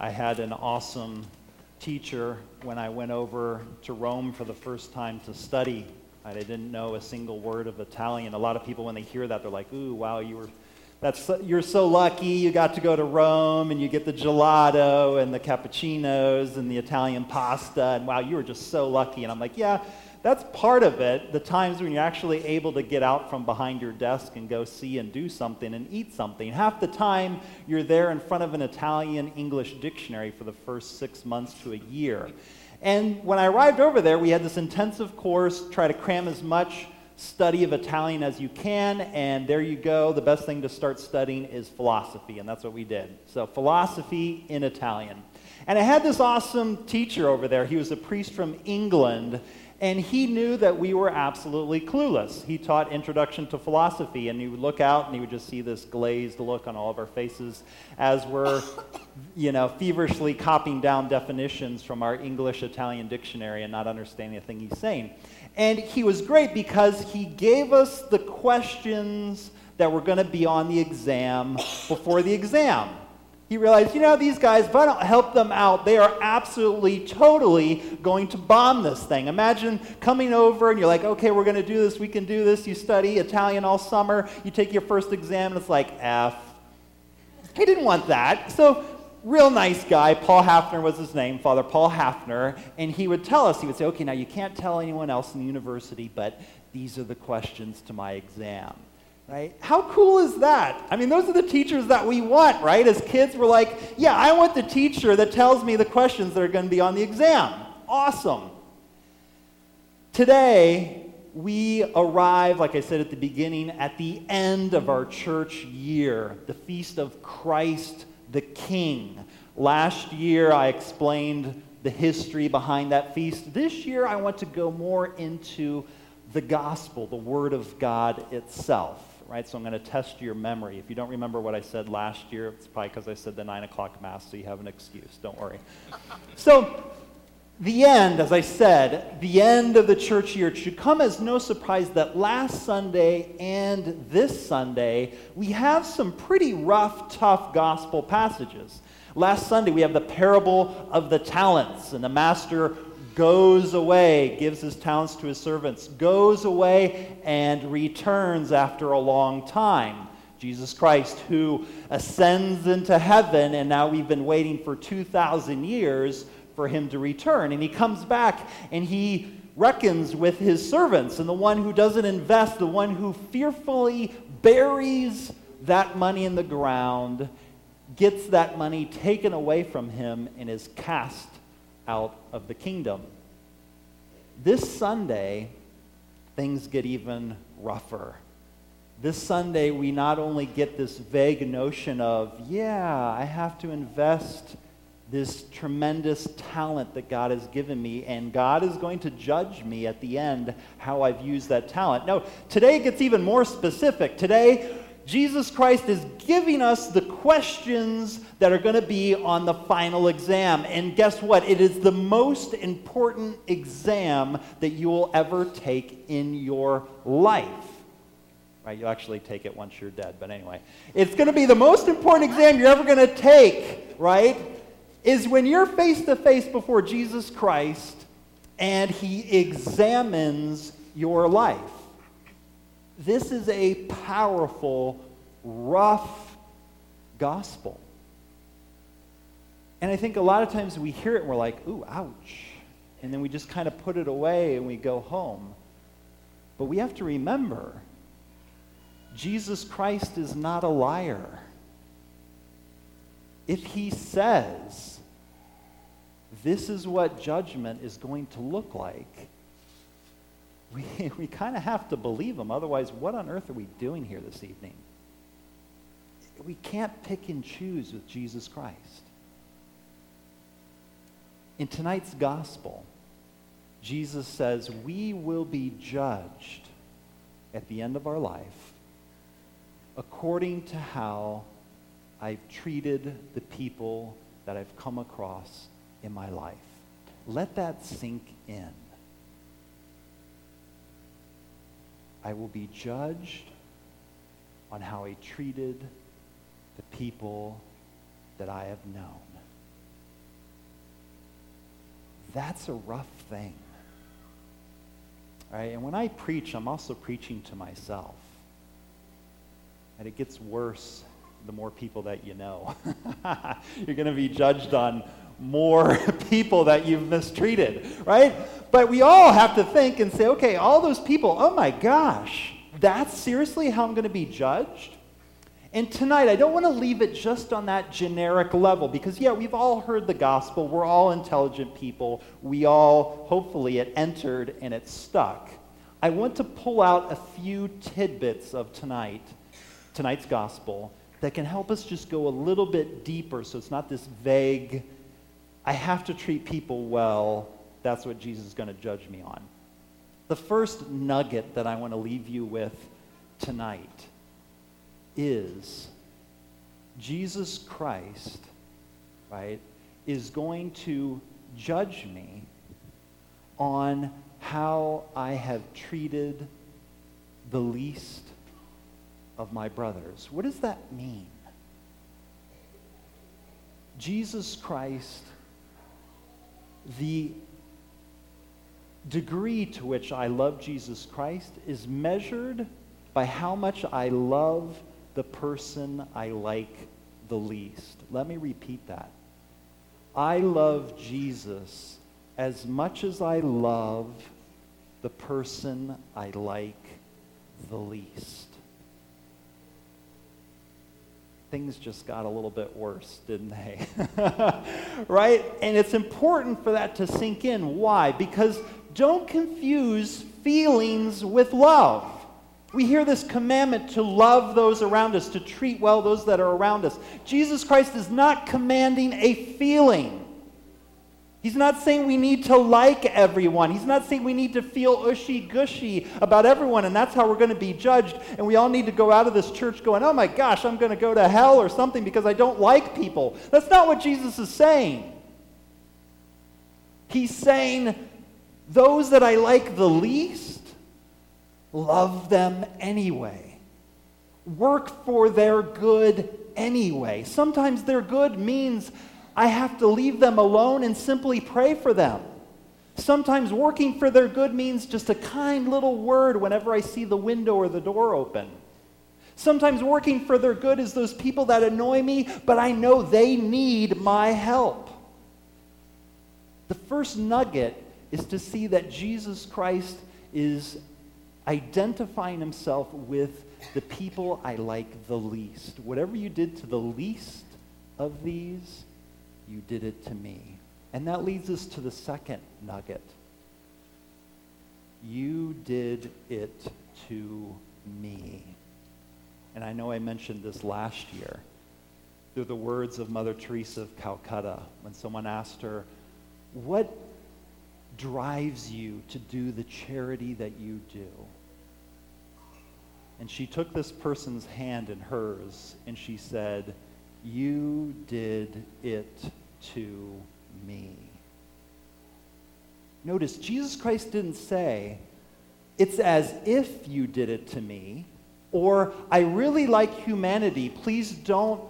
I had an awesome teacher when I went over to Rome for the first time to study. I didn't know a single word of Italian. A lot of people, when they hear that, they're like, ooh, wow, you were. That's, you're so lucky you got to go to Rome and you get the gelato and the cappuccinos and the Italian pasta. And wow you were just so lucky. And I'm like yeah that's part of it. The times when you're actually able to get out from behind your desk and go see and do something and eat something. Half the time you're there in front of an italian english dictionary for the first six months to a year. And when i arrived over there we had this intensive course try to cram as much study of italian as you can and there you go the best thing to start studying is philosophy and that's what we did so philosophy in italian and i had this awesome teacher over there he was a priest from england and he knew that we were absolutely clueless. He taught Introduction to Philosophy, and he would look out and he would just see this glazed look on all of our faces as we're, you know, feverishly copying down definitions from our English Italian dictionary and not understanding a thing he's saying. And he was great because he gave us the questions that were going to be on the exam before the exam he realized, you know, these guys, if I don't help them out, they are absolutely, totally going to bomb this thing. Imagine coming over and you're like, okay, we're going to do this, we can do this. You study Italian all summer, you take your first exam, and it's like, F. He didn't want that. So, real nice guy, Paul Haffner was his name, Father Paul Haffner, and he would tell us, he would say, okay, now you can't tell anyone else in the university, but these are the questions to my exam right? How cool is that? I mean, those are the teachers that we want, right? As kids, we're like, yeah, I want the teacher that tells me the questions that are going to be on the exam. Awesome. Today, we arrive, like I said at the beginning, at the end of our church year, the feast of Christ the King. Last year, I explained the history behind that feast. This year, I want to go more into the gospel, the Word of God itself right? So I'm going to test your memory. If you don't remember what I said last year, it's probably because I said the 9 o'clock Mass, so you have an excuse. Don't worry. so, the end, as I said, the end of the church year should come as no surprise that last Sunday and this Sunday, we have some pretty rough, tough gospel passages. Last Sunday, we have the parable of the talents, and the master goes away, gives his talents to his servants, goes away and returns after a long time. Jesus Christ, who ascends into heaven, and now we've been waiting for 2,000 years for him to return. And he comes back and he reckons with his servants, and the one who doesn't invest, the one who fearfully buries that money in the ground, gets that money taken away from him and is cast out of the kingdom. This Sunday, things get even rougher. This Sunday, we not only get this vague notion of, yeah, I have to invest this tremendous talent that God has given me, and God is going to judge me at the end how I've used that talent. No, today it gets even more specific. Today, Jesus Christ is giving us the questions that are going to be on the final exam. And guess what? It is the most important exam that you will ever take in your life. Right? You'll actually take it once you're dead, but anyway. It's going to be the most important exam you're ever going to take, right? Is when you're face to face before Jesus Christ and he examines your life. This is a powerful, rough gospel. And I think a lot of times we hear it and we're like, ooh, ouch. And then we just kind of put it away and we go home. But we have to remember Jesus Christ is not a liar. If he says, this is what judgment is going to look like, we, we kind of have to believe them. Otherwise, what on earth are we doing here this evening? We can't pick and choose with Jesus Christ. In tonight's gospel, Jesus says we will be judged at the end of our life according to how I've treated the people that I've come across in my life. Let that sink in. I will be judged on how I treated the people that I have known. that's a rough thing. Right? And when I preach, I'm also preaching to myself. And it gets worse the more people that you know. You're going to be judged on more people that you've mistreated, right? But we all have to think and say, okay, all those people, oh my gosh, that's seriously how I'm going to be judged? And tonight, I don't want to leave it just on that generic level because, yeah, we've all heard the gospel. We're all intelligent people. We all, hopefully, it entered and it stuck. I want to pull out a few tidbits of tonight, tonight's gospel, that can help us just go a little bit deeper so it's not this vague, I have to treat people well. That's what Jesus is going to judge me on. The first nugget that I want to leave you with tonight is Jesus Christ, right, is going to judge me on how I have treated the least of my brothers. What does that mean? Jesus Christ, the degree to which I love Jesus Christ is measured by how much I love the person I like the least. Let me repeat that. I love Jesus as much as I love the person I like the least. Things just got a little bit worse, didn't they? right? And it's important for that to sink in. Why? Because don't confuse feelings with love. We hear this commandment to love those around us, to treat well those that are around us. Jesus Christ is not commanding a feeling. He's not saying we need to like everyone. He's not saying we need to feel ushy gushy about everyone, and that's how we're going to be judged. And we all need to go out of this church going, oh my gosh, I'm going to go to hell or something because I don't like people. That's not what Jesus is saying. He's saying, those that I like the least, Love them anyway. Work for their good anyway. Sometimes their good means I have to leave them alone and simply pray for them. Sometimes working for their good means just a kind little word whenever I see the window or the door open. Sometimes working for their good is those people that annoy me, but I know they need my help. The first nugget is to see that Jesus Christ is identifying himself with the people I like the least. Whatever you did to the least of these, you did it to me. And that leads us to the second nugget. You did it to me. And I know I mentioned this last year through the words of Mother Teresa of Calcutta when someone asked her, What drives you to do the charity that you do? And she took this person's hand in hers and she said, You did it to me. Notice, Jesus Christ didn't say, It's as if you did it to me, or I really like humanity. Please don't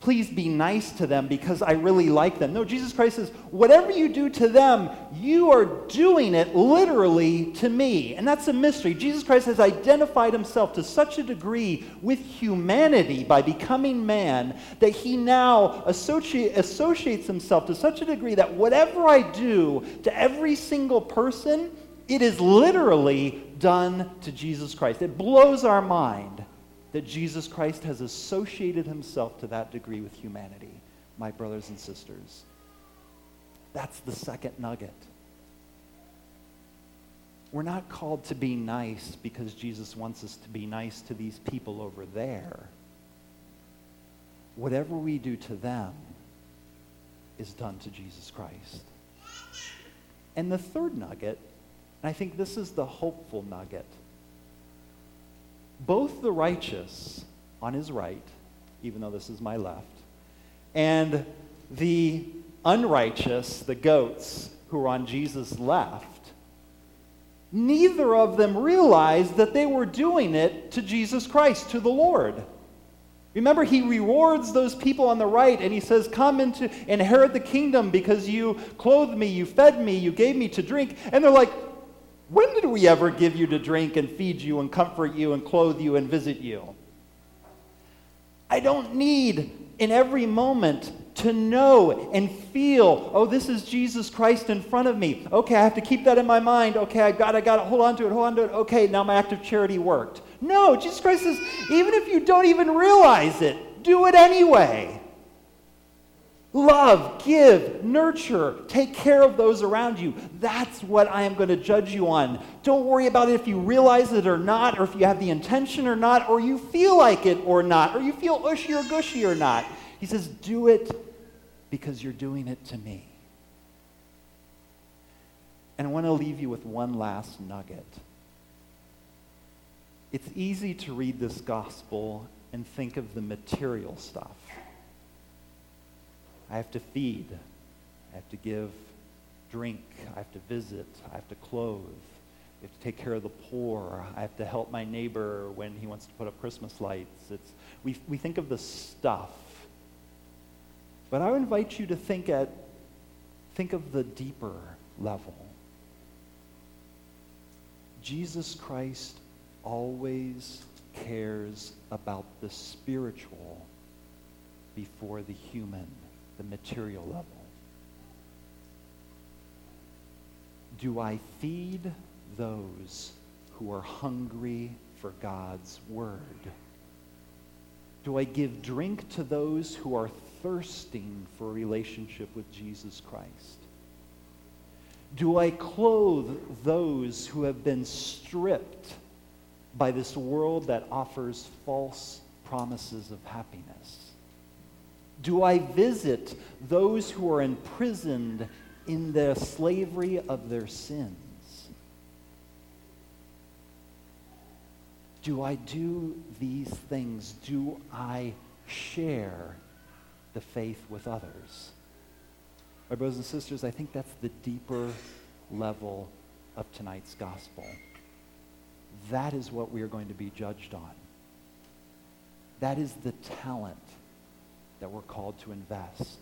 please be nice to them because I really like them. No, Jesus Christ says, whatever you do to them, you are doing it literally to me. And that's a mystery. Jesus Christ has identified himself to such a degree with humanity by becoming man that he now associate, associates himself to such a degree that whatever I do to every single person, it is literally done to Jesus Christ. It blows our mind that Jesus Christ has associated himself to that degree with humanity, my brothers and sisters. That's the second nugget. We're not called to be nice because Jesus wants us to be nice to these people over there. Whatever we do to them is done to Jesus Christ. And the third nugget, and I think this is the hopeful nugget, both the righteous on his right, even though this is my left, and the unrighteous, the goats who are on Jesus' left, neither of them realized that they were doing it to Jesus Christ, to the Lord. Remember, he rewards those people on the right and he says, Come into inherit the kingdom because you clothed me, you fed me, you gave me to drink. And they're like, When did we ever give you to drink and feed you and comfort you and clothe you and visit you? I don't need in every moment to know and feel, oh, this is Jesus Christ in front of me. Okay, I have to keep that in my mind. Okay, I got, I got it. Hold on to it. Hold on to it. Okay, now my act of charity worked. No, Jesus Christ says, even if you don't even realize it, do it anyway. Love, give, nurture, take care of those around you. That's what I am going to judge you on. Don't worry about it if you realize it or not, or if you have the intention or not, or you feel like it or not, or you feel ushy or gushy or not. He says, do it because you're doing it to me. And I want to leave you with one last nugget. It's easy to read this gospel and think of the material stuff. I have to feed. I have to give drink. I have to visit. I have to clothe. I have to take care of the poor. I have to help my neighbor when he wants to put up Christmas lights. It's, we, we think of the stuff. But I invite you to think, at, think of the deeper level. Jesus Christ always cares about the spiritual before the human the material level? Do I feed those who are hungry for God's word? Do I give drink to those who are thirsting for a relationship with Jesus Christ? Do I clothe those who have been stripped by this world that offers false promises of happiness? Do I visit those who are imprisoned in the slavery of their sins? Do I do these things? Do I share the faith with others? My brothers and sisters, I think that's the deeper level of tonight's gospel. That is what we are going to be judged on. That is the talent that we're called to invest.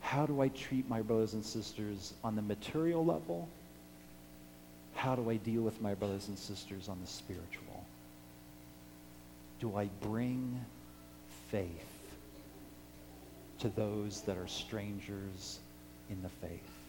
How do I treat my brothers and sisters on the material level? How do I deal with my brothers and sisters on the spiritual? Do I bring faith to those that are strangers in the faith?